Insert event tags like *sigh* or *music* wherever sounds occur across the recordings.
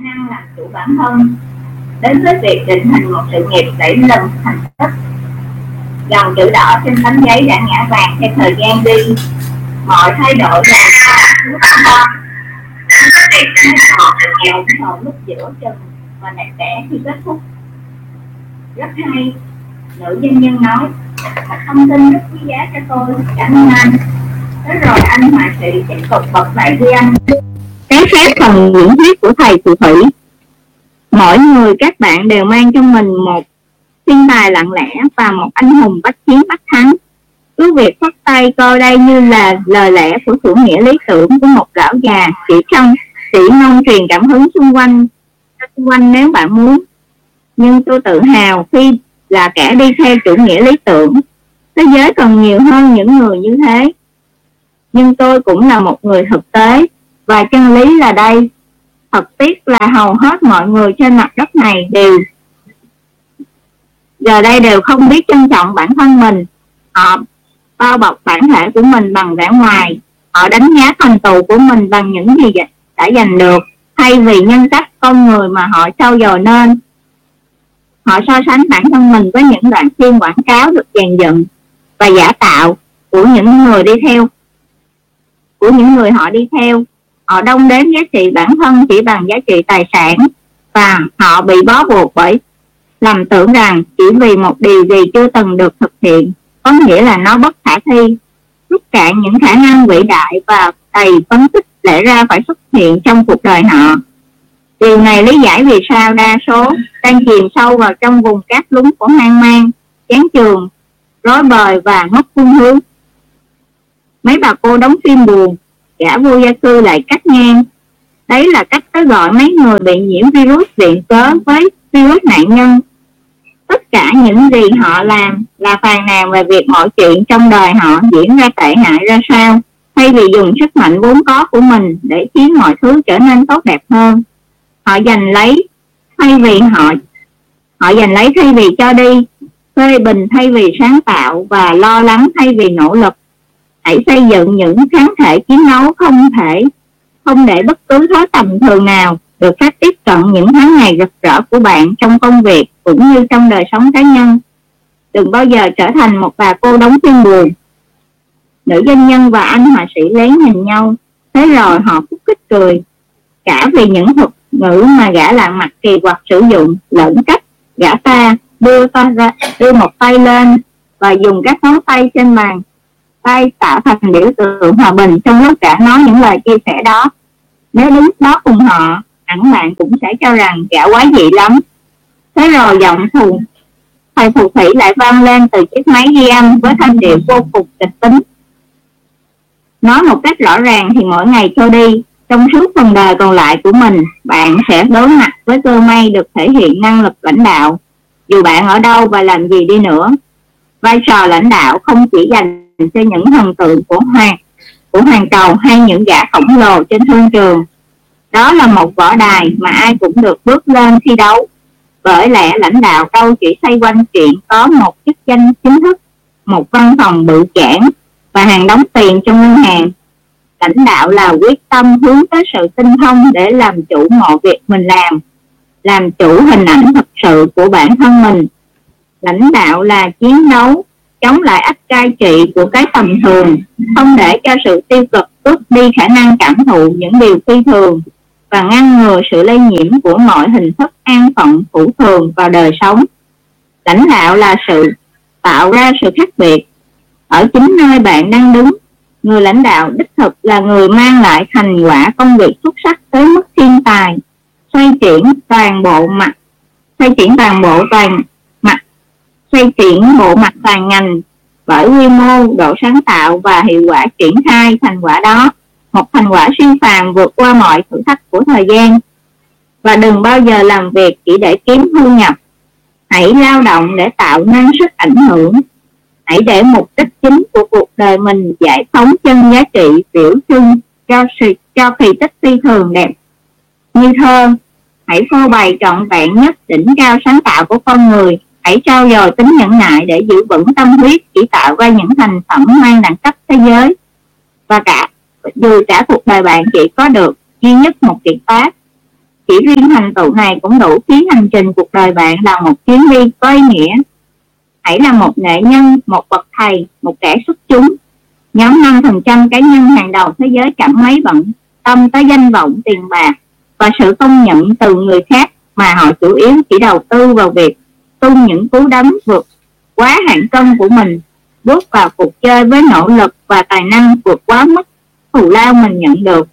năng làm chủ bản thân, đến với việc định hình một sự nghiệp đẩy lần thành tích dòng chữ đỏ trên tấm giấy đã ngã vàng theo thời gian đi. Mọi thay đổi là lúc thân. Đến với việc định hình một sự nghiệp ủng lúc giữa chừng và đẹp đẽ khi kết thúc. Rất hay, nữ doanh nhân nói và thông tin rất quý giá cho tôi, cảm ơn anh. Thế rồi anh họa sĩ tiếp tục bật lại ghi anh cái phép thần diễn thuyết của thầy phù thủy. Mỗi người các bạn đều mang trong mình một thiên tài lặng lẽ và một anh hùng bách chiến bách thắng. Cứ việc phát tay coi đây như là lời lẽ của chủ nghĩa lý tưởng của một lão già chỉ trong chỉ mong truyền cảm hứng xung quanh xung quanh nếu bạn muốn. Nhưng tôi tự hào khi là kẻ đi theo chủ nghĩa lý tưởng. Thế giới còn nhiều hơn những người như thế. Nhưng tôi cũng là một người thực tế và chân lý là đây. Thật tiếc là hầu hết mọi người trên mặt đất này đều giờ đây đều không biết trân trọng bản thân mình. Họ bao bọc bản thể của mình bằng vẻ ngoài. Họ đánh giá thành tựu của mình bằng những gì đã giành được, thay vì nhân cách con người mà họ trau dồi nên. Họ so sánh bản thân mình với những đoạn phim quảng cáo được dàn dựng và giả tạo của những người đi theo, của những người họ đi theo họ đông đếm giá trị bản thân chỉ bằng giá trị tài sản và họ bị bó buộc bởi lầm tưởng rằng chỉ vì một điều gì chưa từng được thực hiện, có nghĩa là nó bất khả thi. Rút cạn những khả năng vĩ đại và đầy phấn tích lẽ ra phải xuất hiện trong cuộc đời họ điều này lý giải vì sao đa số đang chìm sâu vào trong vùng cát lúng của hoang mang, chán trường rối bời và mất phương hướng. Mấy bà cô đóng phim buồn gã vô gia cư lại cắt ngang. Đấy là cách tới gọi mấy người bị nhiễm virus viện cớ với virus nạn nhân. Tất cả những gì họ làm là phàn nàn về việc mọi chuyện trong đời họ diễn ra tệ hại ra sao, thay vì dùng sức mạnh vốn có của mình để khiến mọi thứ trở nên tốt đẹp hơn. Họ giành lấy, thay vì họ họ giành lấy thay vì cho đi, phê bình thay vì sáng tạo và lo lắng thay vì nỗ lực hãy xây dựng những kháng thể chiến đấu không thể, không để bất cứ thói tầm thường nào được phép tiếp cận những tháng ngày rực rỡ của bạn trong công việc cũng như trong đời sống cá nhân. Đừng bao giờ trở thành một bà cô đóng phim buồn. Nữ doanh nhân và anh họa sĩ lén nhìn nhau thế rồi họ khúc khích cười. Cả vì những thuật ngữ mà gã lạ mặt kỳ quặc sử dụng, lẫn cách gã ta đưa ta ra, đưa một tay lên và dùng các ngón tay trên bàn tay tạo thành biểu tượng hòa bình trong lúc cả nói những lời chia sẻ đó. Nếu đứng đó cùng họ, hẳn bạn cũng sẽ cho rằng gã quá dị lắm. Thế rồi giọng thù, thầy phù thủy lại vang lên từ chiếc máy ghi âm với thanh điệu vô cùng kịch tính. Nói một cách rõ ràng thì mỗi ngày trôi đi, trong suốt phần đời còn lại của mình, bạn sẽ đối mặt với cơ may được thể hiện năng lực lãnh đạo. Dù bạn ở đâu và làm gì đi nữa, vai trò lãnh đạo không chỉ dành cho những thần tượng của hoàng của hoàng cầu hay những gã khổng lồ trên thương trường. Đó là một võ đài mà ai cũng được bước lên thi đấu. Bởi lẽ lãnh đạo đâu chỉ xoay quanh chuyện có một chức danh chính thức, một văn phòng bự chản và hàng đóng tiền trong ngân hàng. Lãnh đạo là quyết tâm hướng tới sự tinh thông để làm chủ mọi việc mình làm làm chủ hình ảnh thật sự của bản thân mình. Lãnh đạo là chiến đấu chống lại ách cai trị của cái tầm thường, không để cho sự tiêu cực tước đi khả năng cảm thụ những điều phi thường và ngăn ngừa sự lây nhiễm của mọi hình thức an phận thủ thường vào đời sống. Lãnh đạo là sự tạo ra sự khác biệt. Ở chính nơi bạn đang đứng, người lãnh đạo đích thực là người mang lại thành quả công việc xuất sắc tới mức thiên tài, xoay chuyển toàn bộ mặt, xoay chuyển toàn bộ toàn xoay chuyển bộ mặt toàn ngành bởi quy mô, độ sáng tạo và hiệu quả triển khai thành quả đó. Một thành quả siêu phàm vượt qua mọi thử thách của thời gian. Và đừng bao giờ làm việc chỉ để kiếm thu nhập. Hãy lao động để tạo nên sức ảnh hưởng. Hãy để mục đích chính của cuộc đời mình giải phóng chân giá trị, biểu trưng cho sự, cho kỳ tích phi thường đẹp. Như thơ, hãy phô bày trọn vẹn nhất đỉnh cao sáng tạo của con người hãy trao dồi tính nhẫn nại để giữ vững tâm huyết chỉ tạo ra những thành phẩm mang đẳng cấp thế giới. Và cả, dù cả cuộc đời bạn chỉ có được duy nhất một kiệt tác chỉ riêng thành tựu này cũng đủ khiến hành trình cuộc đời bạn là một chuyến đi có ý nghĩa. Hãy là một nghệ nhân, một bậc thầy, một kẻ xuất chúng, nhóm 5% cá nhân hàng đầu thế giới cảm mấy bận, tâm tới danh vọng tiền bạc và sự công nhận từ người khác mà họ chủ yếu chỉ đầu tư vào việc tung những cú đấm vượt quá hạn cân của mình, bước vào cuộc chơi với nỗ lực và tài năng vượt quá mức thù lao mình nhận được,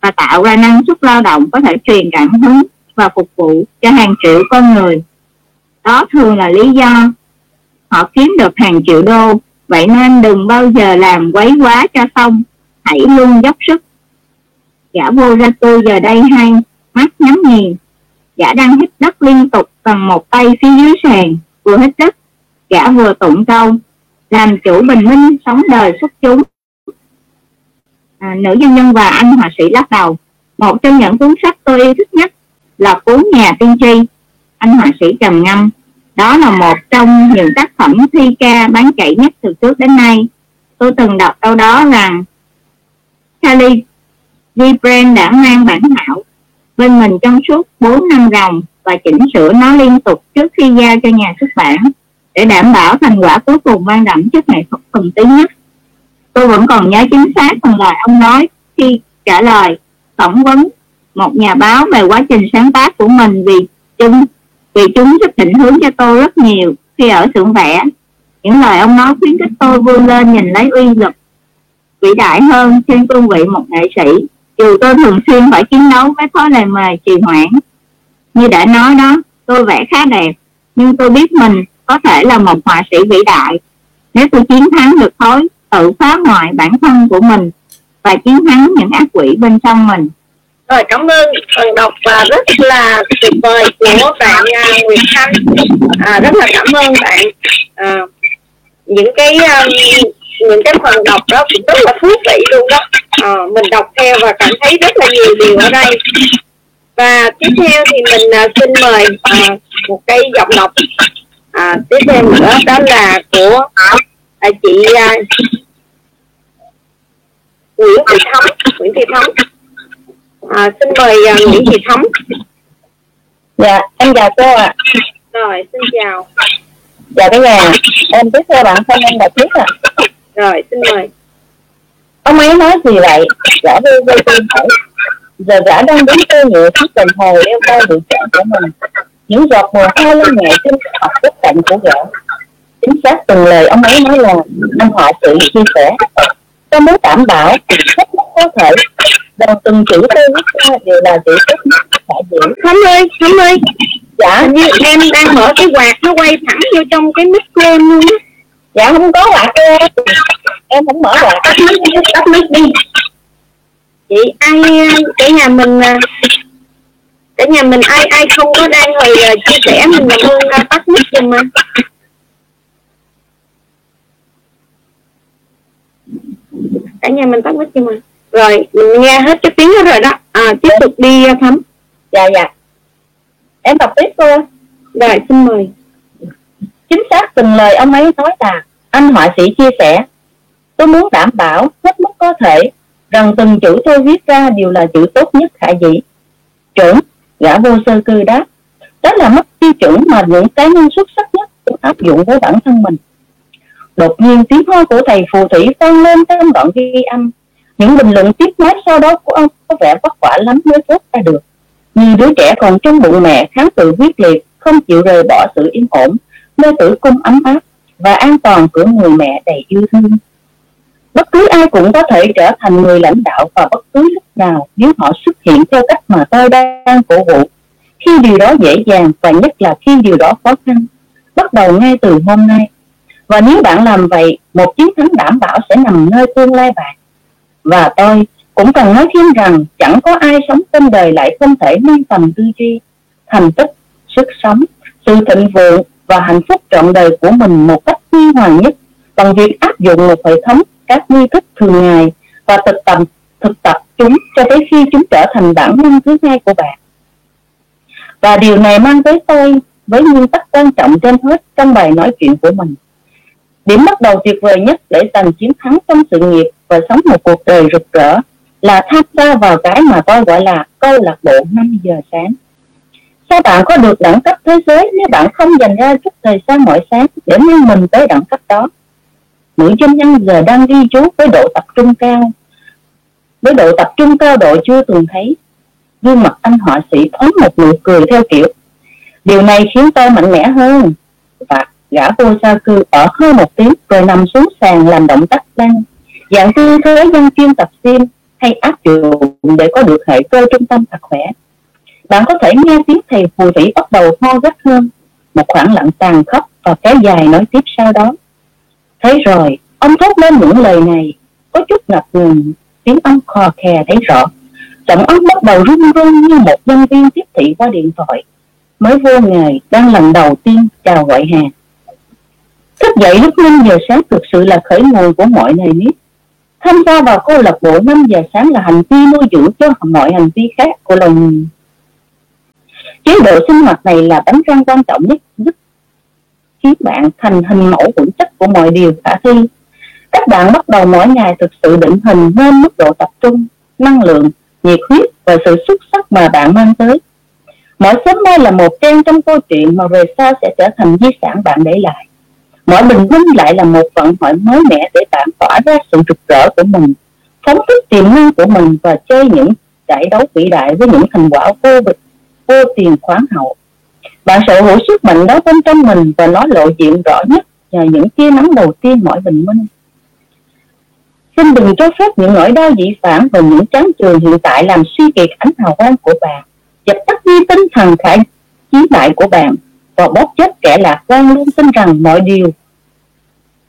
và tạo ra năng suất lao động có thể truyền cảm hứng và phục vụ cho hàng triệu con người. Đó thường là lý do họ kiếm được hàng triệu đô. Vậy nên đừng bao giờ làm quấy quá cho xong, hãy luôn dốc sức. Giả vô ra tôi giờ đây hay, mắt nhắm nghiền, giả đang hít đất liên tục bằng một tay phía dưới sàn vừa hít đất gã vừa tụng câu làm chủ bình minh sống đời xuất chúng. À, nữ doanh nhân và anh họa sĩ lắc đầu một trong những cuốn sách tôi yêu thích nhất là cuốn nhà tiên tri. Anh họa sĩ trầm ngâm đó là một trong những tác phẩm thi ca bán chạy nhất từ trước đến nay. Tôi từng đọc đâu đó rằng Charlie Gibran đã mang bản thảo bên mình trong suốt 4 năm ròng và chỉnh sửa nó liên tục trước khi giao cho nhà xuất bản để đảm bảo thành quả cuối cùng mang đậm chất nghệ thuật thuần túy nhất. Tôi vẫn còn nhớ chính xác phần lời ông nói khi trả lời, phỏng vấn một nhà báo về quá trình sáng tác của mình vì chúng vì chúng giúp định hướng cho tôi rất nhiều khi ở xưởng vẽ. Những lời ông nói khuyến khích tôi vươn lên nhìn lấy uy lực vĩ đại hơn trên cương vị một nghệ sĩ dù tôi thường xuyên phải chiến đấu với thói lề mề trì hoãn như đã nói đó tôi vẽ khá đẹp nhưng tôi biết mình có thể là một họa sĩ vĩ đại. Nếu tôi chiến thắng được thói tự phá hoại bản thân của mình và chiến thắng những ác quỷ bên trong mình. Rồi cảm ơn phần đọc và rất là tuyệt vời của bạn à, Nguyệt Thanh. À, rất là cảm ơn bạn. À, những cái um, những cái phần đọc đó cũng rất là thú vị luôn đó. À, mình đọc theo và cảm thấy rất là nhiều điều ở đây và tiếp theo thì mình uh, xin mời uh, một cái giọng đọc. À, tiếp theo nữa đó là của à, chị uh, Nguyễn Thị Thắm Nguyễn Thị Thắm. À, xin mời uh, Nguyễn Thị Thắm. Dạ em chào cô ạ. Rồi xin chào. Dạ cái nhà em tiếp theo bạn thân em đã biết ạ. Rồi xin mời. Ông ấy nói gì vậy? Vô vô tim hỏi giờ gã đang đứng cơ nhựa chiếc đồng hồ đeo tay bị chạm của mình. Những giọt mồ hôi lên nhẹ trên mặt góc cạnh của gã chính xác từng lời ông ấy nói là anh họa sĩ chia sẻ. Tôi muốn đảm bảo hết mức có thể. Đồng từng chữ tôi viết ra đều là chữ tốt nhất đại diện thắm ơi thắm ơi. Dạ? Như em đang mở cái quạt nó quay thẳng vô trong cái mic của em luôn á. Dạ không có quạt em em không mở quạt. Tắt mic đi tắt mic đi chị ai cả nhà mình cả nhà mình ai ai không có đang hồi chia sẻ mình làm ơn tắt mic giùm mà. Cả nhà mình tắt mic giùm mà. Rồi mình nghe hết cái tiếng đó rồi đó. À tiếp tục đi thắm dạ dạ. Em đọc tiếp cô. Rồi xin mời. Chính xác từng lời ông ấy nói là anh họa sĩ chia sẻ tôi muốn đảm bảo hết mức có thể rằng từng chữ tôi viết ra đều là chữ tốt nhất khả dĩ. Trưởng, gã vô sơ cư đáp, đó là mức tiêu chuẩn mà những cá nhân xuất sắc nhất cũng áp dụng với bản thân mình. Đột nhiên tiếng ho của thầy phù thủy vang lên trong đoạn ghi âm. Những bình luận tiếp nối sau đó của ông có vẻ vất vả lắm mới thốt ra được. Như đứa trẻ còn trong bụng mẹ kháng cự quyết liệt, không chịu rời bỏ sự yên ổn nơi tử cung ấm áp và an toàn của người mẹ đầy yêu thương bất cứ ai cũng có thể trở thành người lãnh đạo vào bất cứ lúc nào nếu họ xuất hiện theo cách mà tôi đang cổ vũ. Khi điều đó dễ dàng và nhất là khi điều đó khó khăn, bắt đầu ngay từ hôm nay. Và nếu bạn làm vậy, một chiến thắng đảm bảo sẽ nằm nơi tương lai bạn. Và tôi cũng cần nói thêm rằng chẳng có ai sống trên đời lại không thể nâng tầm tư duy, thành tích, sức sống, sự thịnh vượng và hạnh phúc trọn đời của mình một cách huy hoàng nhất bằng việc áp dụng một hệ thống các nghi thức thường ngày và thực tập thực tập chúng cho tới khi chúng trở thành bản năng thứ hai của bạn. Và điều này mang tới tôi với nguyên tắc quan trọng trên hết trong bài nói chuyện của mình. Điểm bắt đầu tuyệt vời nhất để giành chiến thắng trong sự nghiệp và sống một cuộc đời rực rỡ là tham gia vào cái mà tôi gọi là câu lạc bộ 5 giờ sáng. Sao bạn có được đẳng cấp thế giới nếu bạn không dành ra chút thời gian mỗi sáng để mang mình tới đẳng cấp đó? Nữ doanh nhân giờ đang ghi chú với độ tập trung cao. Với độ tập trung cao độ chưa từng thấy. Gương mặt anh họa sĩ thoáng một nụ cười theo kiểu, điều này khiến tôi mạnh mẽ hơn. Và gã vô sa cư ở hơn một tiếng rồi nằm xuống sàn làm động tác lăn dạng tư thế dân chuyên tập sim hay áp dụng để có được hệ cơ trung tâm thật khỏe bạn có thể nghe tiếng thầy phù thủy bắt đầu ho gắt hơn, một khoảng lặng tàn khốc và kéo dài nói tiếp sau đó thế rồi, ông thốt lên những lời này. Có chút ngập ngừng, tiếng ông khò khè thấy rõ. Giọng ông bắt đầu run run như một nhân viên tiếp thị qua điện thoại. Mới vô nghề, đang lần đầu tiên chào gọi hàng. Thức dậy lúc 5 giờ sáng thực sự là khởi nguồn của mọi nghề nếp. Tham gia vào câu lạc bộ 5 giờ sáng là hành vi nuôi dưỡng cho mọi hành vi khác của loài người. Chế độ sinh hoạt này là bánh răng quan trọng nhất giúp khiến bạn thành hình mẫu vững chắc của mọi điều khả thi. Các bạn bắt đầu mỗi ngày thực sự định hình nên mức độ tập trung, năng lượng, nhiệt huyết và sự xuất sắc mà bạn mang tới. Mỗi sớm mai là một trang trong câu chuyện mà về sau sẽ trở thành di sản bạn để lại. Mỗi bình minh lại là một vận hội mới mẻ để bạn tỏa ra sự rực rỡ của mình, phóng thích tiềm năng của mình và chơi những giải đấu vĩ đại với những thành quả vô địch vô tiền khoáng hậu bạn sở hữu sức mạnh đó bên trong mình và nó lộ diện rõ nhất nhờ những tia nắng đầu tiên mọi bình minh. Xin đừng cho phép những nỗi đau dị phản và những chán trường hiện tại làm suy kiệt ánh hào quang của bạn, dập tắt đi tinh thần khải chí lại của bạn và bóp chết kẻ lạc quan luôn tin rằng mọi điều,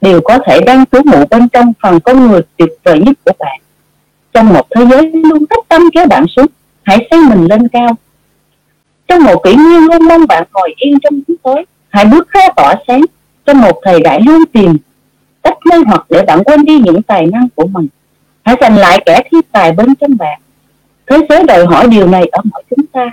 đều có thể đang trú ngụ bên trong phần con người tuyệt vời nhất của bạn. Trong một thế giới luôn tất tâm kéo bạn xuống, hãy xây mình lên cao trong một kỷ nguyên luôn mong bạn ngồi yên trong bóng tối hãy bước ra tỏa sáng trong một thời đại luôn tìm, cách mê hoặc để bạn quên đi những tài năng của mình. Hãy giành lại kẻ thi tài bên trong bạn. Thế giới đòi hỏi điều này ở mỗi chúng ta.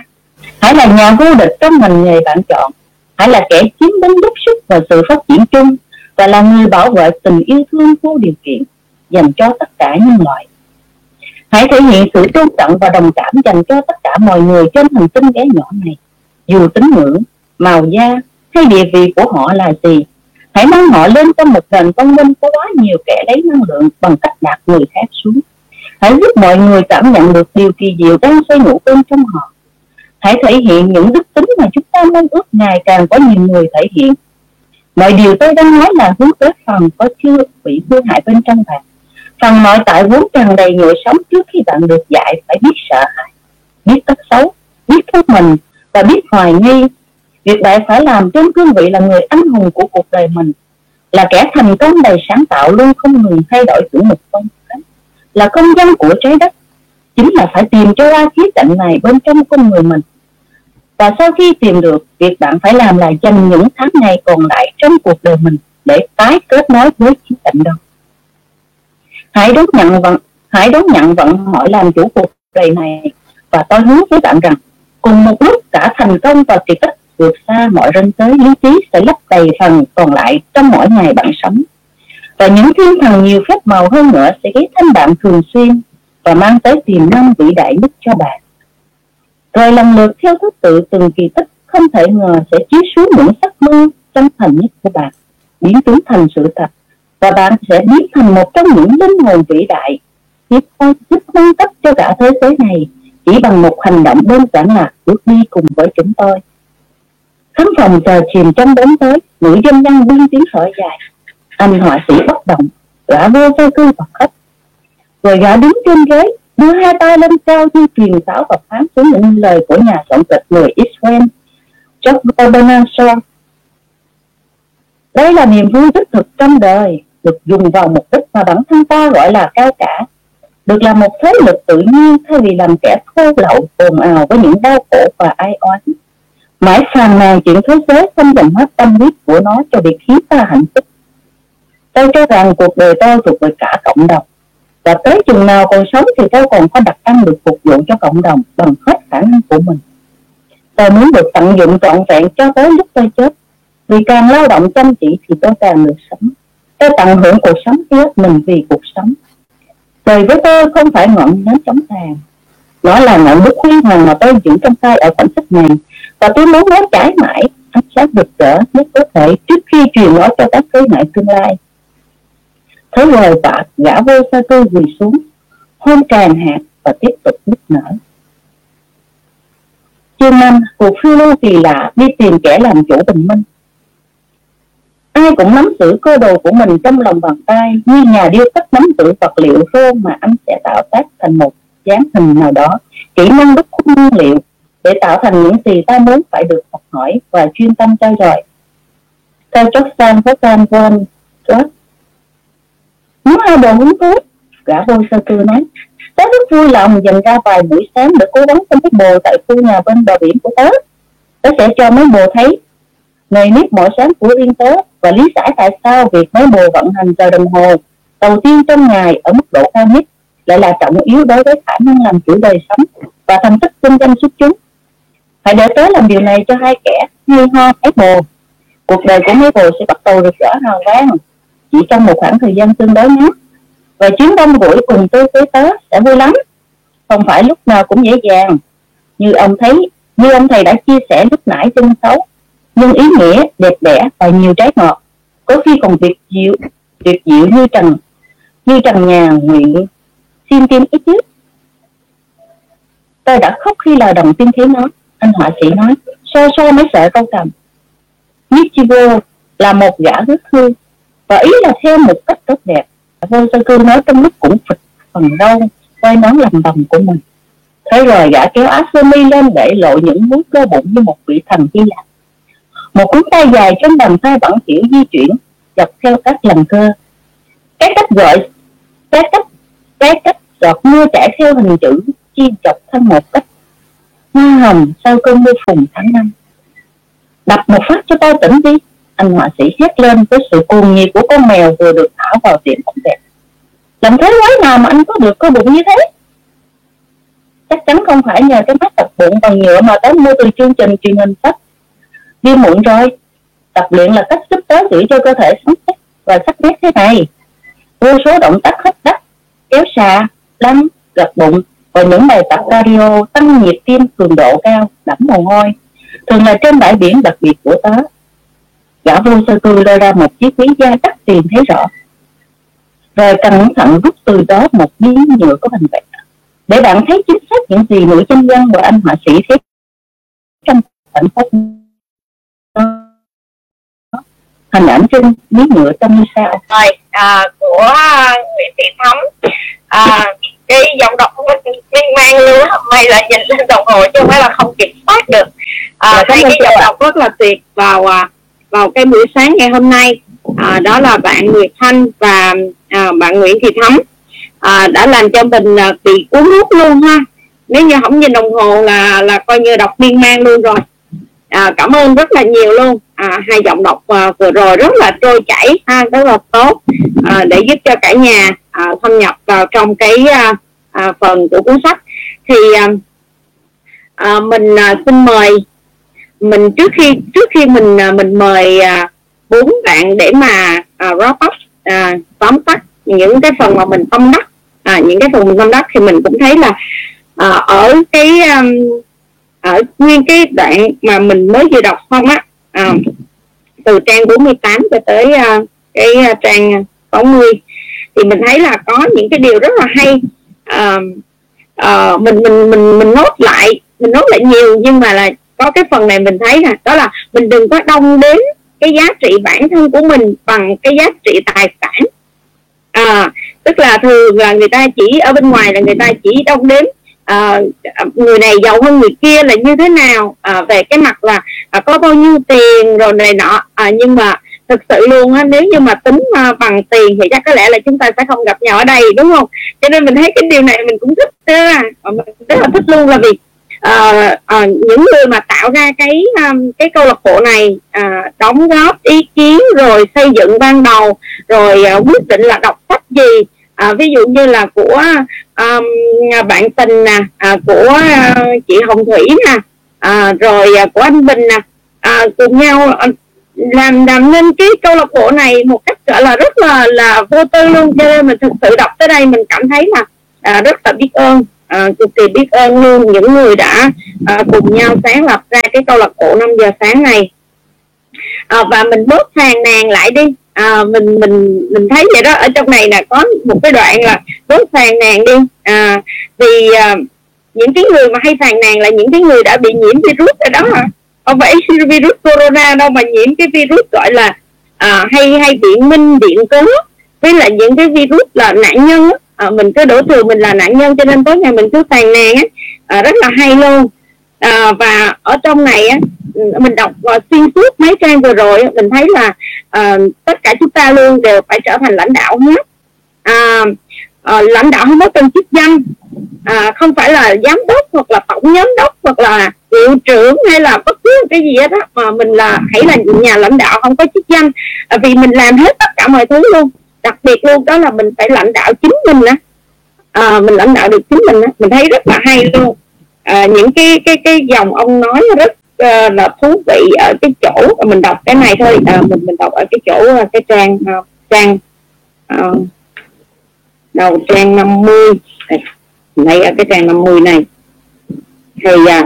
Hãy là nhà vô địch trong ngành nghề bạn chọn. Hãy là kẻ chiếm đến đúc sức và sự phát triển chung và là người bảo vệ tình yêu thương vô điều kiện dành cho tất cả nhân loại hãy thể hiện sự tôn trọng và đồng cảm dành cho tất cả mọi người trên hành tinh bé nhỏ này. Dù tín ngưỡng, màu da, hay địa vị của họ là gì, hãy mang họ lên trong một nền văn minh có quá nhiều kẻ lấy năng lượng bằng cách đạt người khác xuống. Hãy giúp mọi người cảm nhận được điều kỳ diệu đang xoay ngủ bên trong họ. Hãy thể hiện những đức tính mà chúng ta mong ước ngày càng có nhiều người thể hiện. Mọi điều tôi đang nói là hướng tới phần có chưa bị hư hại bên trong bạn phần nội tại vốn tràn đầy nhựa sống trước khi bạn được dạy phải biết sợ hãi, biết tất xấu, biết thuốc mình và biết hoài nghi. Việc bạn phải làm trên cương vị là người anh hùng của cuộc đời mình, là kẻ thành công đầy sáng tạo luôn không ngừng thay đổi chuẩn mực công là công dân của trái đất. Chính là phải tìm cho ra khía cạnh này bên trong con người mình. Và sau khi tìm được, việc bạn phải làm là dành những tháng ngày còn lại trong cuộc đời mình để tái kết nối với khía cạnh đó hãy đón nhận vận hãy đón nhận vận mọi làm chủ cuộc đời này. Và tôi hứa với bạn rằng, cùng một lúc cả thành công và kỳ tích vượt xa mọi ranh giới, lý trí sẽ lấp đầy phần còn lại trong mỗi ngày bạn sống. Và những thiên thần nhiều phép màu hơn nữa sẽ ghé thăm bạn thường xuyên và mang tới tiềm năng vĩ đại nhất cho bạn. Rồi lần lượt theo thứ tự từng kỳ tích không thể ngờ sẽ chiếu xuống những giấc mơ chân thành nhất của bạn, biến tướng thành sự thật và bạn sẽ biến thành một trong những linh hồn vĩ đại. Tiếp theo giúp nâng cấp cho cả thế giới này, chỉ bằng một hành động đơn giản là bước đi cùng với chúng tôi. Khán phòng chờ chìm trong bóng tối, nữ doanh nhân buông tiếng thở dài. Anh họa sĩ bất động, gã vô vô cư và khách rồi gã đứng trên ghế, đưa hai tay lên cao như truyền giáo và phán xuống những lời của nhà soạn kịch người Israel, George Bernard Shaw. Đây là niềm vui đích thực trong đời được dùng vào mục đích mà bản thân ta gọi là cao cả. Được là một thế lực tự nhiên thay vì làm kẻ thô lậu, ồn ào với những đau khổ và ai oán. Mãi phàn nàn chuyện thế giới không dành hết tâm huyết của nó cho việc khiến ta hạnh phúc. Tôi cho rằng cuộc đời tôi thuộc về cả cộng đồng. Và tới chừng nào còn sống thì tôi còn có đặc năng được phục vụ cho cộng đồng bằng hết khả năng của mình. Tôi muốn được tận dụng trọn vẹn cho tới lúc tôi chết. Vì càng lao động chăm chỉ thì tôi càng được sống tôi tận hưởng cuộc sống hết mình vì cuộc sống. Trời với tôi không phải ngọn nến chống tàn. Nó là ngọn bút huy hoàng mà tôi giữ trong tay ở khoảnh khắc này. Và tôi muốn nó trải mãi, ánh sáng rực rỡ nhất có thể trước khi truyền nó cho các thế hệ tương lai. Thế rồi tạ gã vô sa cư quỳ xuống, hôn tràn hạt và tiếp tục nức nở. Chương năm, cuộc phiêu lưu kỳ lạ đi tìm kẻ làm chủ bình minh ai cũng nắm giữ cơ đồ của mình trong lòng bàn tay, như nhà điêu khắc nắm giữ vật liệu rô mà anh sẽ tạo tác thành một dáng hình nào đó, kỹ năng đúc nguyên liệu. Để tạo thành những gì ta muốn phải được học hỏi và chuyên tâm trao dồi. Theo Jordan Vaughan von nếu muốn hai đồ hứng thú, gã vô sơ tư nói, tớ rất vui lòng dành ra vài buổi sáng để cố gắng trong cái bồ tại khu nhà bên bờ biển của tớ. Tớ sẽ cho mấy bồ thấy. Nghề nếp mỗi sáng của riêng tớ và lý giải tại sao việc mới bồ vận hành giờ đồng hồ đầu tiên trong ngày ở mức độ cao nhất lại là trọng yếu đối với khả năng làm chủ đời sống và thành tích kinh doanh xuất chúng. Hãy để tới làm điều này cho hai kẻ như ho mấy bồ. Cuộc đời của mấy bồ sẽ bắt đầu được rõ hào quang chỉ trong một khoảng thời gian tương đối ngắn. Và chuyến đông buổi cùng tôi với tớ sẽ vui lắm. Không phải lúc nào cũng dễ dàng. Như ông thấy, như ông thầy đã chia sẻ lúc nãy trên xấu nhưng ý nghĩa đẹp đẽ và nhiều trái ngọt. Có khi còn tuyệt diệu tuyệt diệu như trần như trần nhà nguyện. Xin tim ít nhất. Tôi đã khóc khi lời đồng tiên thấy nó anh họa sĩ nói. So so mấy sợ câu cầm Michigo là một gã rất hư và ý là theo một cách tốt đẹp. Vô sơ cư nói trong lúc cũng phịch phần đau, quay nón làm vòng của mình. Thế rồi gã kéo áo sơ mi lên để lộ những múi cơ bụng như một vị thần hy lạp một cuốn tay dài trên bàn tay bẩn kiểu di chuyển, dọc theo các lần cơ. Cái cách gọi, cái cách cái cách giọt mưa chảy theo hình chữ chi dọc thân một cách. Hoa hồng sau cơn mưa phùn tháng năm. Đập một phát cho tao tỉnh đi. Anh họa sĩ hét lên với sự cuồng nhiệt của con mèo vừa được thả vào tiệm bóng đẹp. Làm thế quái nào mà anh có được cơ bụng như thế? Chắc chắn không phải nhờ cái mắt tập bụng bằng nhựa mà tớ mua từ chương trình truyền hình sách đi muộn rồi. Tập luyện là cách giúp tối thiểu cho cơ thể sống chắc và sắc nét thế này. Vô số động tác hấp đất, kéo xà lăn gật bụng và những bài tập cardio tăng nhịp tim cường độ cao đẫm mồ hôi thường là trên bãi biển đặc biệt của tớ. Gã vô sơ cư lôi ra một chiếc ví da đắt tiền thấy rõ. Rồi cẩn thận rút từ đó một miếng nhựa có hình vẽ để bạn thấy chính xác những gì nữ chân dân và anh họa sĩ thấy trong khoảnh phúc hình ảnh trên miếng nhựa trong như sao. Rồi à, của Nguyễn Thị Thắm. À, cái giọng đọc miên man luôn hôm nay là nhìn lên đồng hồ chứ không phải là không kiểm soát được. À, thấy cái giọng đọc rất là tuyệt vào à, vào cái buổi sáng ngày hôm nay. À, đó là bạn Nguyệt Thanh và à, bạn Nguyễn Thị Thắm. À, đã làm cho mình à, bị cuốn hút luôn ha. Nếu như không nhìn đồng hồ là là coi như đọc miên man luôn rồi. À, cảm ơn rất là nhiều luôn à, hai giọng đọc à, vừa rồi rất là trôi chảy ha rất là tốt à, để giúp cho cả nhà à, thâm nhập vào trong cái à, à, phần của cuốn sách. Thì à, à, mình à, xin mời mình trước khi trước khi mình à, mình mời à, bốn bạn để mà à, wrap up à, tóm tắt những cái phần mà mình tâm đắc à, những cái phần mình tâm đắc thì mình cũng thấy là à, ở cái um, ở nguyên cái đoạn mà mình mới vừa đọc xong á à, từ trang 48 cho tới uh, cái uh, trang 60 thì mình thấy là có những cái điều rất là hay. Uh, uh, mình mình mình mình nốt lại mình nốt lại nhiều nhưng mà là có cái phần này mình thấy là đó là mình đừng có đông đến cái giá trị bản thân của mình bằng cái giá trị tài sản. À, tức là thường là người ta chỉ ở bên ngoài là người ta chỉ đông đến à, người này giàu hơn người kia là như thế nào? À, về cái mặt là à, có bao nhiêu tiền rồi này nọ. À, nhưng mà thực sự luôn á nếu như mà tính uh, bằng tiền thì chắc có lẽ là chúng ta sẽ không gặp nhau ở đây đúng không? Cho nên mình thấy cái điều này mình cũng thích à, mình rất là thích luôn là vì à, à, những người mà tạo ra cái um, cái câu lạc bộ này à, đóng góp ý kiến rồi xây dựng ban đầu rồi à, quyết định là đọc sách gì à, ví dụ như là của um, à, bạn tình nè à, của uh, chị hồng thủy nè à, rồi uh, của anh bình nè à, cùng nhau làm làm nên cái câu lạc bộ này một cách gọi là rất là là vô tư luôn. Cho nên mình thực sự đọc tới đây mình cảm thấy là à, rất là biết ơn à, cực kỳ biết ơn luôn những người đã à, cùng nhau sáng lập ra cái câu lạc bộ 5 giờ sáng này. À, và mình bớt phàn nàn lại đi à, mình mình mình thấy vậy đó. Ở trong này là có một cái đoạn là bớt phàn nàn đi. À, vì à, những cái người mà hay phàn nàn là những cái người đã bị nhiễm virus rồi đó. Hả không phải *laughs* virus corona đâu mà nhiễm cái virus gọi là à, hay hay điện minh điện cớ. Với là những cái virus là nạn nhân à, mình cứ đổ thừa mình là nạn nhân cho nên tối ngày mình cứ phàn nàn á. À, rất là hay luôn. À, và ở trong này á Ừ, mình đọc uh, xuyên suốt mấy trang vừa rồi mình thấy là uh, tất cả chúng ta luôn đều phải trở thành lãnh đạo hết. À, uh, lãnh đạo không có cần chức danh à, không phải là giám đốc hoặc là tổng giám đốc hoặc là hiệu trưởng hay là bất cứ cái gì hết đó mà mình là hãy là nhà lãnh đạo không có chức danh. À, vì mình làm hết tất cả mọi thứ luôn. Đặc biệt luôn đó là mình phải lãnh đạo chính mình á. À, mình lãnh đạo được chính mình á. Mình thấy rất là hay luôn. À, những cái cái cái dòng ông nói rất uh, là thú vị ở cái chỗ mình đọc cái này thôi à, mình mình đọc ở cái chỗ à, cái trang uh, trang uh, đầu trang 50 này, này ở cái trang 50 này. Thì uh,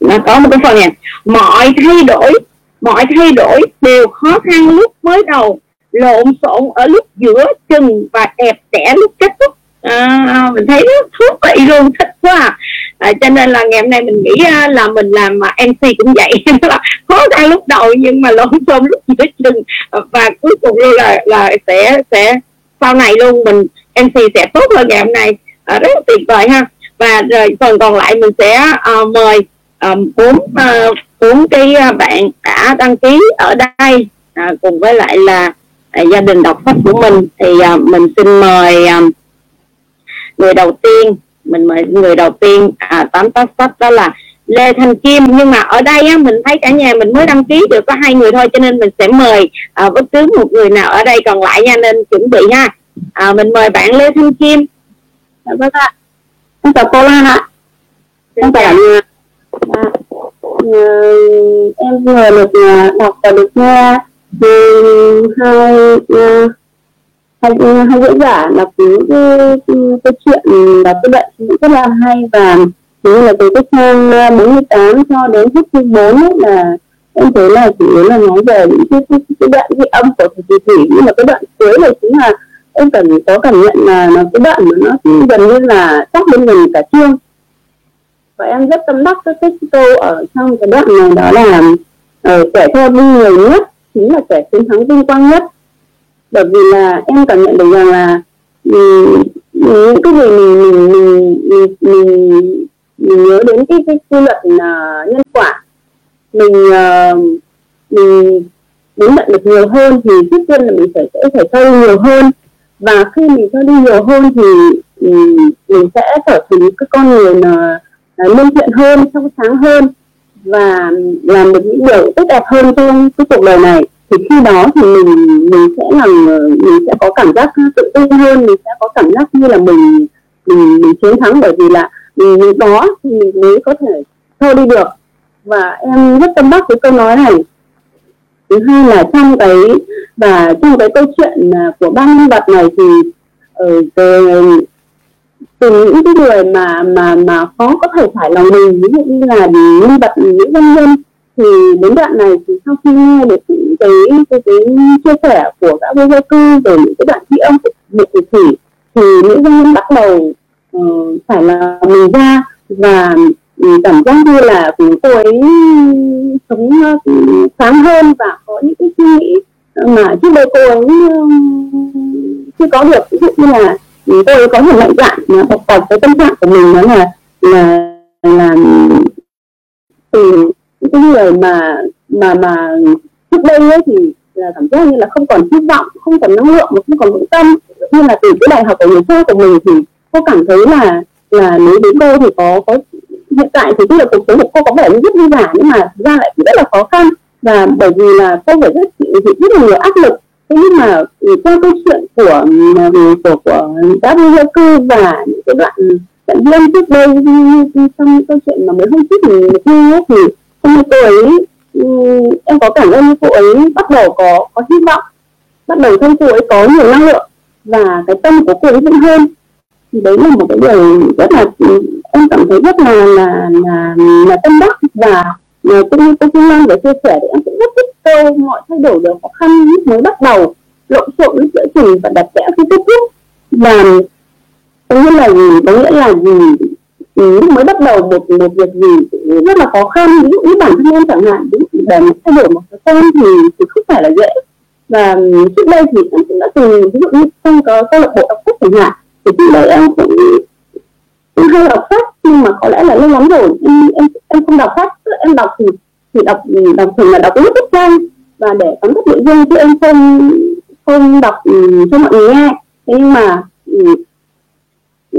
nó có một cái phần này mọi thay đổi mọi thay đổi đều khó khăn lúc mới đầu lộn xộn ở lúc giữa chừng và đẹp đẽ lúc kết thúc. À, mình thấy rất thú vị luôn thích quá à à, cho nên là ngày hôm nay mình nghĩ à, là mình làm mc cũng vậy. *laughs* Là khó khăn lúc đầu nhưng mà lộn xộn lúc giữa chừng. Và cuối cùng luôn là là sẽ sẽ sau này luôn mình mc sẽ tốt hơn ngày hôm nay. À, rất là tuyệt vời ha. Và rồi phần còn lại mình sẽ uh, mời à, bốn uh, bốn cái bạn đã đăng ký ở đây. Uh, cùng với lại là uh, gia đình đọc sách của mình. Thì uh, mình xin mời uh, người đầu tiên mình mời người đầu tiên à, tám tác sách đó là Lê Thành Kim. Nhưng mà ở đây á, mình thấy cả nhà mình mới đăng ký được có hai người thôi cho nên mình sẽ mời à, bất cứ một người nào ở đây còn lại nha nên chuẩn bị ha. À, mình mời bạn Lê Thanh Kim. Dạ vâng ạ. Em chào cô Lan ạ. Em chào. nhà à, em vừa được đọc và được nghe hai hay ừ, hay diễn giả đọc những cái câu chuyện và cái đoạn rất là hay và như là từ cái trang ờ, 48 cho đến hết chương 4 là em thấy là chủ yếu là nói về những cái, cái, cái đoạn ghi âm của thủy thủy. Nhưng mà cái đoạn cuối này chính là em cần có cảm nhận là nó cái đoạn mà nó gần như là chắc bên mình cả chương. Và em rất tâm đắc cái, cái câu ở trong cái đoạn này đó là ở kẻ theo đi người nhất chính là kẻ chiến thắng vinh quang nhất bởi vì là em cảm nhận được rằng là những cái gì mình mình mình mình, mình, mình nhớ đến cái cái quy luật uh, nhân quả mình uh, mình muốn nhận được nhiều hơn thì trước tiên là mình phải sẽ phải sâu nhiều hơn. Và khi mình cho đi nhiều hơn thì um, mình sẽ trở thành cái con người là lương à, thiện hơn trong sáng hơn và làm được những điều tốt đẹp hơn trong cái cuộc đời này thì khi đó thì mình mình sẽ làm ờ, mình sẽ có cảm giác tự tin hơn mình sẽ có cảm giác như là mình mình, mình chiến thắng bởi vì là mình đó thì mình mới có thể thôi đi được. Và em rất tâm đắc với câu nói này. Thứ hai là trong cái và trong cái câu chuyện à, của ba nhân vật này thì ở về từ, từ những cái người mà mà mà khó có thể phải lòng mình ví dụ như là nhân vật những nhân nhân thì đến đoạn này thì sau khi nghe được những cái cái, cái chia sẻ của các vô gia cư về những cái đoạn ghi âm của một thủy thủy thì những doanh nhân bắt đầu uh, phải là mình ra và ừ, cảm giác như là cô ấy sống ừ, sáng hơn và có những cái suy nghĩ mà trước đây cô ấy chưa có được. Ví dụ như là cô ấy có một mạnh dạn học tập cái tâm trạng của mình đó là là là từ những cái người mà mà mà trước đây ấy thì là cảm giác như là không còn hy vọng, không còn năng lượng không còn vững tâm. Như là từ cái đại học của người cha của mình thì cô cảm thấy là là nếu đến cô thì có có, hiện tại thì tức là cuộc sống của cô có vẻ rất vui vẻ nhưng mà ra lại rất là khó khăn. Và bởi vì là cô phải rất chịu rất là nhiều áp lực. Thế nhưng mà ừ, qua câu chuyện của ừ, của của các dân cư và những cái đoạn đoạn viên trước đây ừ, trong câu chuyện mà mới hôm trước mình nghe thì hôm nay cô ấy Ừ, em có có cảm ơn cô ấy bắt đầu có có hy vọng. Bắt đầu trong cô ấy có nhiều năng lượng và cái tâm của cô ấy vững hơn. Thì đấy là một cái điều rất là ừ, em cảm thấy rất là là là, là tâm đắc và ờ, cũng như cô Phương Lan vừa chia sẻ thì em cũng rất thích câu mọi thay đổi đều khó khăn lúc mới bắt đầu lộn xộn lúc giữa chừng và đặt vẽ khi kết thúc. Và có nghĩa là gì? Có nghĩa là gì? Lúc mới bắt đầu một một việc gì rất là khó khăn. Ví dụ như bản thân em chẳng hạn ví dụ để thay đổi một cái quen thì thì không phải là dễ. Và ừ, trước đây thì em cũng đã từng, ví dụ như không có câu lạc bộ đọc sách chẳng hạn, thì trước đây em cũng em hay đọc sách, nhưng mà có lẽ là lâu lắm rồi, em em em không đọc sách. Em đọc thì thì đọc ừ, đọc thường là đọc những bức tranh và để tóm tắt nội dung chứ em không không đọc ừ, cho mọi người nghe. Thế nhưng mà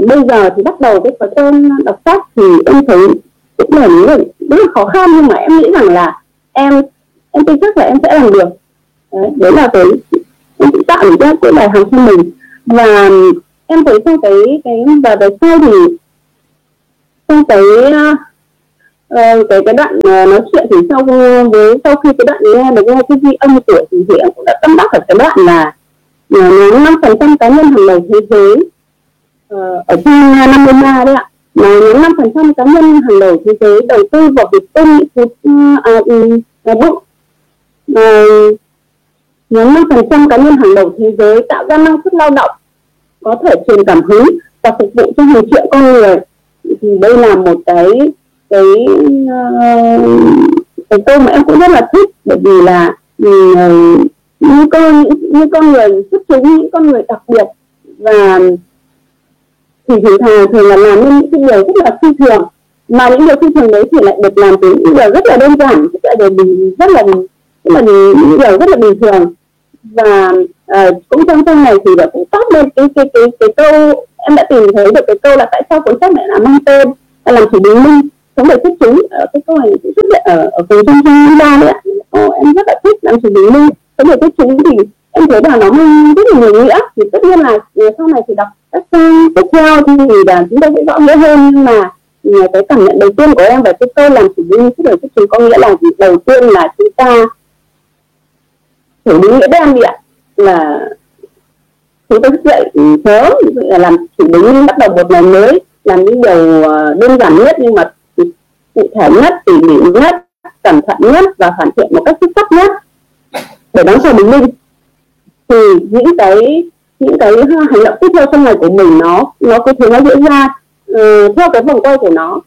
bây giờ thì bắt đầu cái thói quen đọc sách thì em thấy cũng là những rất là khó khăn nhưng mà em nghĩ rằng là em em tin chắc là em sẽ làm được. Đấy, đấy là cái em cũng tạo được cái bài học cho mình. Và em thấy trong cái cái và về sau thì trong cái uh, cái cái đoạn uh, nói chuyện thì sau với sau khi cái đoạn nghe được nghe cái ghi âm của thì, thì em cũng đã tâm đắc ở cái đoạn là ờ, năm phần trăm cá nhân hàng đầu thế giới Ờ, ở trang 53 đấy ạ. Mà nhóm năm phần trăm cá nhân hàng đầu thế giới đầu tư vào việc công nghệ phú à, bụng à, nhóm năm phần trăm cá nhân hàng đầu thế giới tạo ra năng suất lao động có thể truyền cảm hứng và phục vụ cho hàng triệu con người. Thì đây là một cái cái ờ, cái câu mà em cũng rất là thích bởi vì là ừ, những con con những con người xuất chúng những con người đặc biệt và thì hình thoảng thường là làm nên những cái điều rất là phi thường. Mà những điều phi thường đấy thì lại được làm từ những điều rất là đơn giản rất là điều bình rất là rất là những điều rất là bình thường. Và uh, cũng trong trong này thì đã cũng toát lên cái cái cái cái câu em đã tìm thấy được cái câu là tại sao cuốn sách lại là mang tên là làm chủ bình minh. Sống để xuất chúng ở cái câu này cũng xuất hiện ở ở phần trong trang ba đấy ạ. Oh, em rất là thích làm chủ bình minh. Sống để xuất chúng thì em thấy là nó mang rất là nhiều nghĩa. Thì tất nhiên là ờ, sau này thì đọc các tiếp theo thì là chúng ta sẽ rõ nghĩa hơn nhưng mà à, cái cảm nhận đầu tiên của em về chúng câu làm chủ minh xuất là xuất chúng có nghĩa là gì đầu tiên là chúng ta hiểu đúng nghĩa đen đi ạ. Là chúng tôi thức dậy sớm là làm chủ đúng bắt đầu một ngày mới, làm những điều à, đơn giản nhất nhưng mà cụ thể nhất, tỉ mỉ nhất, cẩn thận nhất và hoàn thiện một cách xuất sắc nhất để đón chào bình minh. Thì những cái những cái ờ, hành động tiếp theo trong ngày của mình nó nó có thể nó diễn ra uh, theo cái vòng quay của nó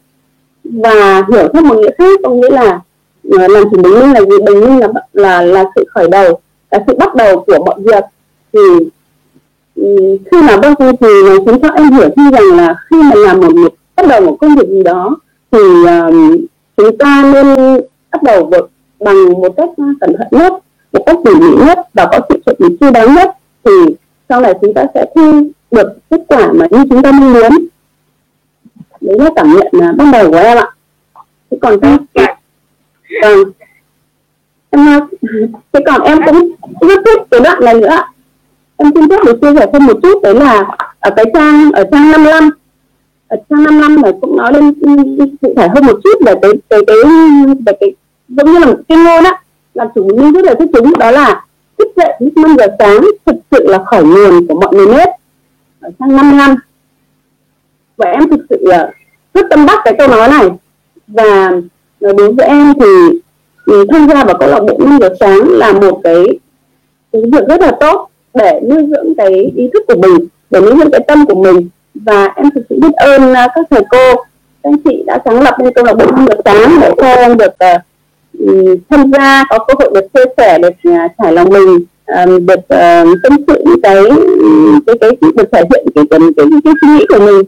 và hiểu theo một nghĩa khác có nghĩa là uh, làm chủ bình minh là gì? Bình minh là là là sự khởi đầu là sự bắt đầu của mọi việc. Thì ừ, khi mà bao sĩ thì chúng cho em hiểu thêm rằng là khi mà làm một, việc bắt đầu một công việc gì đó thì um, chúng ta nên bắt đầu được bằng một cách cẩn thận nhất một cách tỉ mỉ nhất và có sự chuẩn bị chu đáo nhất. Thì sau này chúng ta sẽ thu được kết quả mà như chúng ta mong muốn. Đấy là cảm nhận uh, ban đầu của em ạ. Thế còn các vâng. Em à, thế còn em cũng rất thích cái đoạn này nữa em xin phép được chia sẻ thêm một chút đấy là ở cái trang ở trang 55 ở trang 55 này cũng nói lên ừ, cụ thể hơn một chút về cái cái cái về cái giống như là một cái ngôn á làm chủ nhân rất là thích chúng đó là thức dậy lúc 5 giờ sáng thực sự là khởi nguồn của mọi người biết. Ở trang 55 và em thực sự là rất tâm đắc cái câu nói này. Và đối với em thì tham gia vào câu lạc bộ 5 giờ sáng là một cái cái việc rất là tốt để nuôi dưỡng cái ý thức của mình để nuôi dưỡng cái tâm của mình. Và em thực sự biết ơn à, các thầy cô các anh chị đã sáng lập nên câu lạc bộ 5 giờ sáng để cho em được uh, Ừ, tham gia có cơ hội được chia sẻ được à, trải lòng mình à, được ờ, tâm sự những cái cái cái được thể hiện cái cái, cái, cái, suy nghĩ của mình.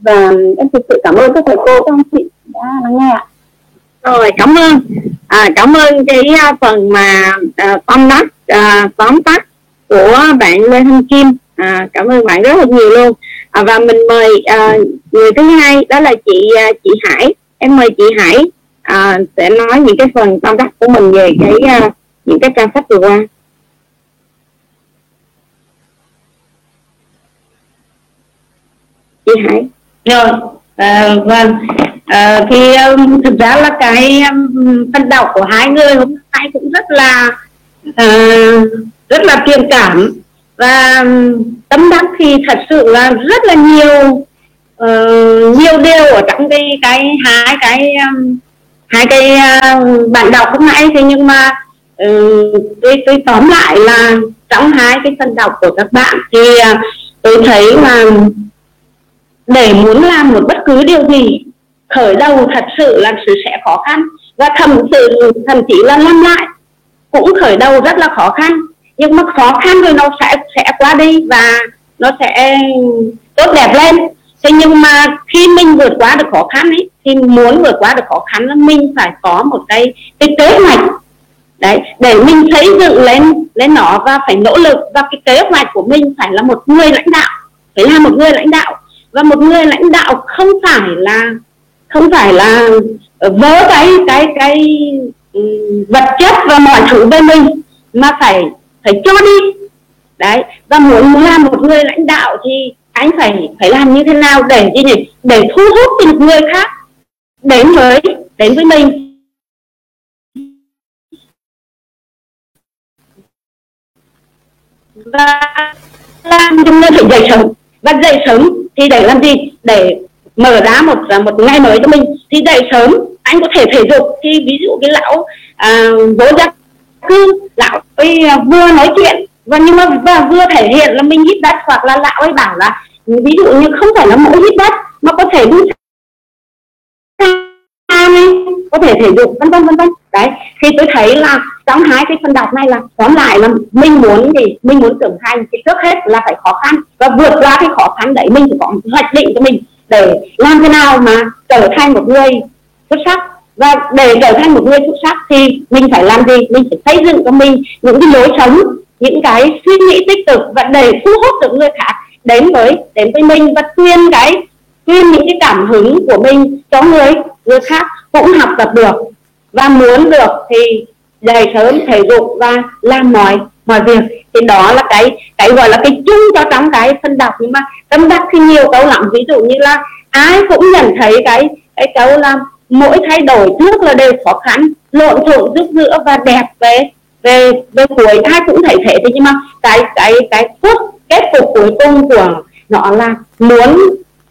Và em thực sự cảm ơn các thầy cô các anh chị đã lắng nghe ạ. Rồi cảm ơn. À, cảm ơn cái à, phần mà uh, tâm đắc uh, tóm tắt của bạn Lê Thanh Kim. À, cảm ơn bạn rất là nhiều luôn. À, và mình mời à, người thứ hai đó là chị chị Hải. Em mời chị Hải à, sẽ nói những cái phần tâm đắc của mình về cái uh, những cái trang sách vừa qua. Chị Hải. Rồi à, vâng. À, thì um, thực ra là cái um, phần đọc của hai người hôm nay cũng rất là uh, rất là truyền cảm. Và um, tâm đắc thì thật sự là rất là nhiều uh, nhiều điều ở trong cái cái hai cái um, hai cái uh, bạn đọc lúc nãy thì nhưng mà uh, tôi tôi tóm lại là trong hai cái phần đọc của các bạn thì uh, tôi thấy là để muốn làm một bất cứ điều gì khởi đầu thật sự là sự sẽ khó khăn. Và thậm sự thậm chí là làm lại cũng khởi đầu rất là khó khăn. Nhưng mà khó khăn rồi nó sẽ sẽ qua đi và nó sẽ tốt đẹp lên thế nhưng mà khi mình vượt qua được khó khăn ấy, thì muốn vượt qua được khó khăn là mình phải có một cái cái kế hoạch. Đấy, để mình xây dựng lên lên nó và phải nỗ lực. Và cái kế hoạch của mình phải là một người lãnh đạo. Phải là một người lãnh đạo. Và một người lãnh đạo không phải là, không phải là ờ, vớ cái cái cái ừ, vật chất và mọi thứ bên mình, mà phải phải cho đi. Đấy, và muốn làm một người lãnh đạo thì anh phải phải làm như thế nào để gì nhỉ? Để thu hút được người khác đến với đến với mình. Và làm chúng người phải dậy sớm. Và dậy sớm thì để làm gì? Để mở ra một à, một ngày mới cho mình. Thì dậy sớm anh có thể thể dục. Thì ví dụ cái lão à, vô gia cư lão ấy à, vừa nói chuyện và nhưng mà và vừa thể hiện là mình hít đất hoặc là lão ấy bảo là, ví dụ như không phải là mỗi hít đất mà có thể đi có thể thể dục, vân vân vân vân. Đấy, thì tôi thấy là trong hai cái phần đọc này là, tóm lại là mình muốn gì? Mình muốn trưởng thành thì trước hết là phải khó khăn. Và vượt qua cái khó khăn đấy, mình phải có hoạch định cho mình để làm thế nào mà trở thành một người xuất sắc. Và để trở thành một người xuất sắc thì mình phải làm gì? Mình phải xây dựng cho mình những cái lối sống những cái suy nghĩ tích cực và để thu hút được người khác đến với đến với mình và tuyên cái tuyên những cái cảm hứng của mình cho người người khác cũng học tập được và muốn được thì dậy sớm thể dục và làm mọi mọi việc. Thì đó là cái cái gọi là cái chung cho trong cái phân đọc. Nhưng mà tâm đắc thì nhiều câu lắm. Ví dụ như là ai cũng nhận thấy cái cái câu là mỗi thay đổi trước là đều khó khăn, lộn xộn rút giữa và đẹp về về về cuối ai cũng thấy thế nhưng mà cái cái cái phút kết cục cuối cùng của nó là muốn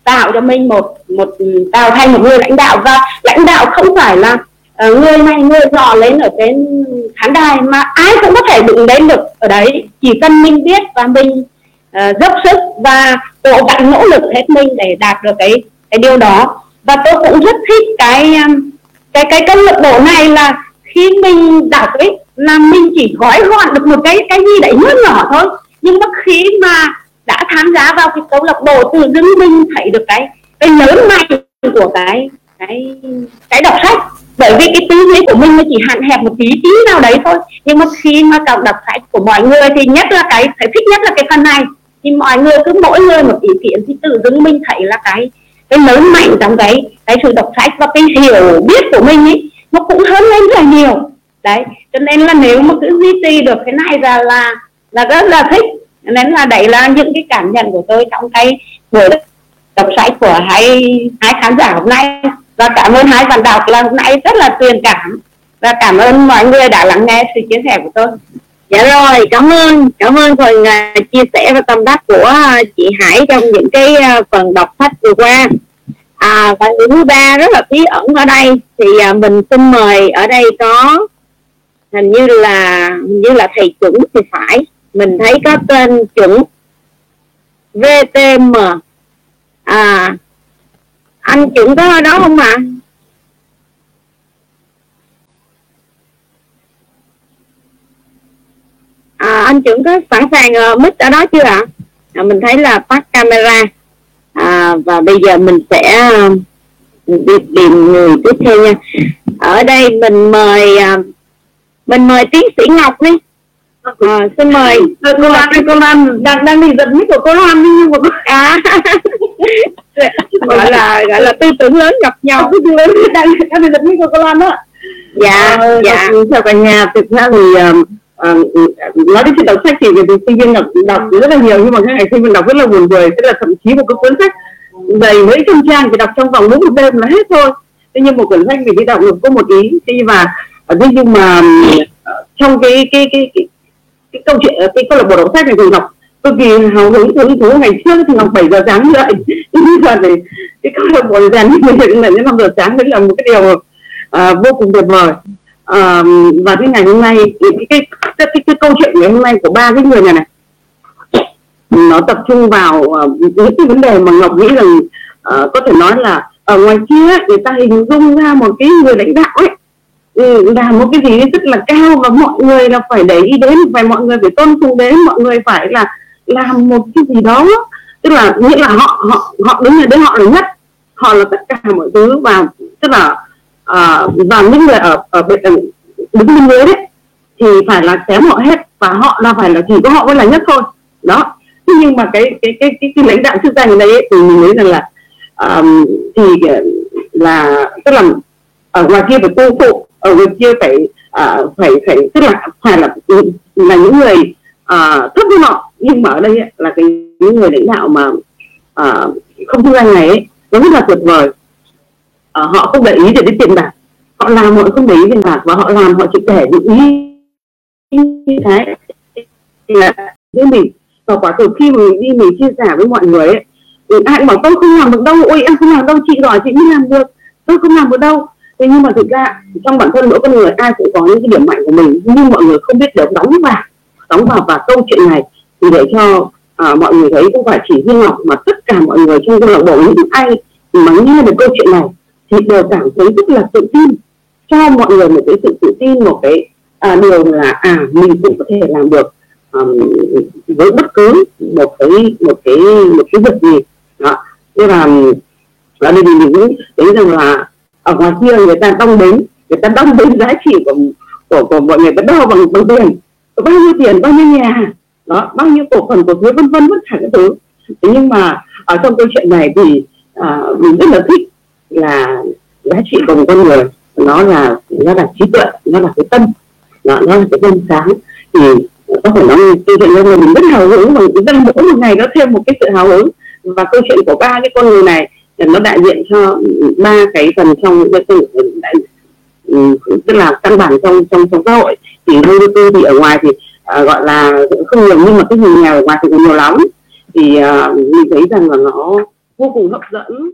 tạo cho mình một một tạo thành một người lãnh đạo. Và lãnh đạo không phải là uh, người này người nọ lên ở trên khán đài mà ai cũng có thể đứng đến được ở đấy. Chỉ cần mình biết và mình uh, dốc sức và cố gắng nỗ lực hết mình để đạt được cái cái điều đó. Và tôi cũng rất thích cái cái cái câu lạc bộ này là khi mình đọc ấy là mình chỉ gói gọn được một cái cái gì đấy nhỏ nhỏ thôi. Nhưng mà khi mà đã tham gia vào cái câu lạc bộ tự dưng mình thấy được cái cái lớn mạnh của cái cái cái đọc sách. Bởi vì cái tư duy của mình nó chỉ hạn hẹp một tí tí nào đấy thôi. Nhưng mà khi mà đọc đọc sách của mọi người thì nhất là cái, phải thích nhất là cái phần này. Thì mọi người cứ mỗi người một ý kiến thì tự dưng mình thấy là cái cái lớn mạnh trong cái cái sự đọc sách. Và cái hiểu biết của mình ấy nó cũng hơn lên rất là nhiều đấy cho nên là nếu mà cứ duy trì được cái này là là là rất là thích. Nên là đấy là những cái cảm nhận của tôi trong cái buổi đọc sách của hai hai khán giả hôm nay. Và cảm ơn hai bạn đọc là hôm nay rất là truyền cảm. Và cảm ơn mọi người đã lắng nghe sự chia sẻ của tôi. Dạ rồi cảm ơn cảm ơn phần uh, chia sẻ và tâm đắc của uh, chị Hải trong những cái uh, phần đọc sách vừa qua. À và thứ ba rất là bí ẩn ở đây. Thì uh, mình xin mời ở đây có hình như là hình như là thầy chuẩn thì phải. Mình thấy có tên chuẩn. VTM à anh chuẩn có ở đó không ạ? À? à, anh chuẩn có sẵn sàng uh, mic ở đó chưa ạ? À? mình thấy là tắt camera. À, và bây giờ mình sẽ uh, đi tìm người tiếp theo nha. Ở đây mình mời uh, mình mời tiến sĩ ngọc đi. À, xin mời. Cô Lan cô Lan đang đang đi giật mic của cô Lan nhưng mà à. Gọi là gọi là tư tưởng lớn gặp nhau. Tư tưởng lớn. Đang đang đi giật mic của cô Lan đó. Dạ ờ, dạ. chào cả nhà thực ra thì uh, nói đến chuyện đọc sách thì thì sinh viên đọc đọc rất là nhiều nhưng mà cái ngày sinh viên đọc rất là buồn cười tức là thậm chí một cái cuốn sách đầy mấy trăm trang thì đọc trong vòng đúng một đêm là hết thôi. Thế nhưng một quyển sách mình đi đọc được có một ý thế và Ờ, thế nhưng mà ờ, trong cái cái cái cái, cái câu chuyện ờ, cái câu lạc bộ đọc sách này thì ngọc cực kỳ hào hứng hứng thú. Ngày trước thì ngọc 7 giờ sáng dậy *laughs* bây giờ thì cái câu lạc bộ rèn như thế này đến năm giờ sáng. Đấy là một cái điều uh, vô cùng tuyệt vời. Uh, và cái ngày hôm nay cái cái, cái, cái, cái câu chuyện ngày hôm nay của ba cái người này này nó tập trung vào uh, những cái vấn đề mà ngọc nghĩ rằng uh, có thể nói là ở ngoài kia người ta hình dung ra một cái người lãnh đạo ấy Ừ, là một cái gì rất là cao và mọi người là phải để ý đến phải mọi người phải tôn sùng đến mọi người phải là làm một cái gì đó. Tức là nghĩa là họ họ họ đứng ở đấy họ là nhất họ là tất cả mọi thứ và tức là uh, và những người ở ở bên đứng bên dưới đấy thì phải là kém họ hết và họ là phải là chỉ có họ mới là nhất thôi. Đó. Thế nhưng mà cái cái cái cái, cái lãnh đạo chức danh ở đây ấy, thì mình nghĩ rằng là um, thì ờ, là tức là ở ngoài kia phải cô phụ ở người kia phải uh, phải phải tức là phải là là những người uh, thấp hơn họ. Nhưng mà ở đây ấy, là cái những người lãnh đạo mà uh, không chức danh này ấy, nó rất là tuyệt vời. Uh, họ không để ý để đến tiền bạc. Họ làm họ không để ý tiền bạc và họ làm họ chỉ để những ý như thế là với mình. Và quả thực khi mình đi mình chia sẻ với mọi người ấy, ai cũng bảo tôi không làm được đâu ôi em không làm đâu chị giỏi chị mới làm được tôi không làm được đâu thế nhưng mà thực ra trong bản thân mỗi con người ai cũng có những cái điểm mạnh của mình. Nhưng mọi người không biết được đóng vào đóng vào và câu chuyện này thì để cho à, mọi người thấy không phải chỉ riêng ngọc mà tất cả mọi người trong câu lạc bộ những ai mà nghe được câu chuyện này thì đều cảm thấy rất là tự tin. Cho mọi người một cái sự tự tin một cái à, điều là à mình cũng có thể làm được um, với bất cứ một cái một cái một cái việc gì. Đó. Nên là là đây mình cũng thấy rằng là ở ngoài kia người ta đong đếm, người ta đong đếm giá trị của của, của mọi người ta đo bằng bằng tiền. Bao nhiêu tiền bao nhiêu nhà. Đó bao nhiêu cổ phần cổ phiếu vân vân tất cả các thứ. Thế nhưng mà ở trong câu chuyện này thì à, mình rất là thích là giá trị của một con người nó là nó là trí tuệ nó là cái tâm. Nó, nó là cái tâm sáng. Thì có thể nói câu chuyện của mình rất hào hứng và rất mỗi một ngày nó thêm một cái sự hào hứng. Và câu chuyện của ba cái con người này nó đại diện cho ba cái phần trong cái sự ừ, tức là căn bản trong trong trong xã hội. Thì vô tư thì ở ngoài thì à, gọi là không nhiều nhưng mà cái người nghèo ở ngoài thì cũng nhiều lắm. Thì à, mình thấy rằng là nó vô cùng hấp dẫn.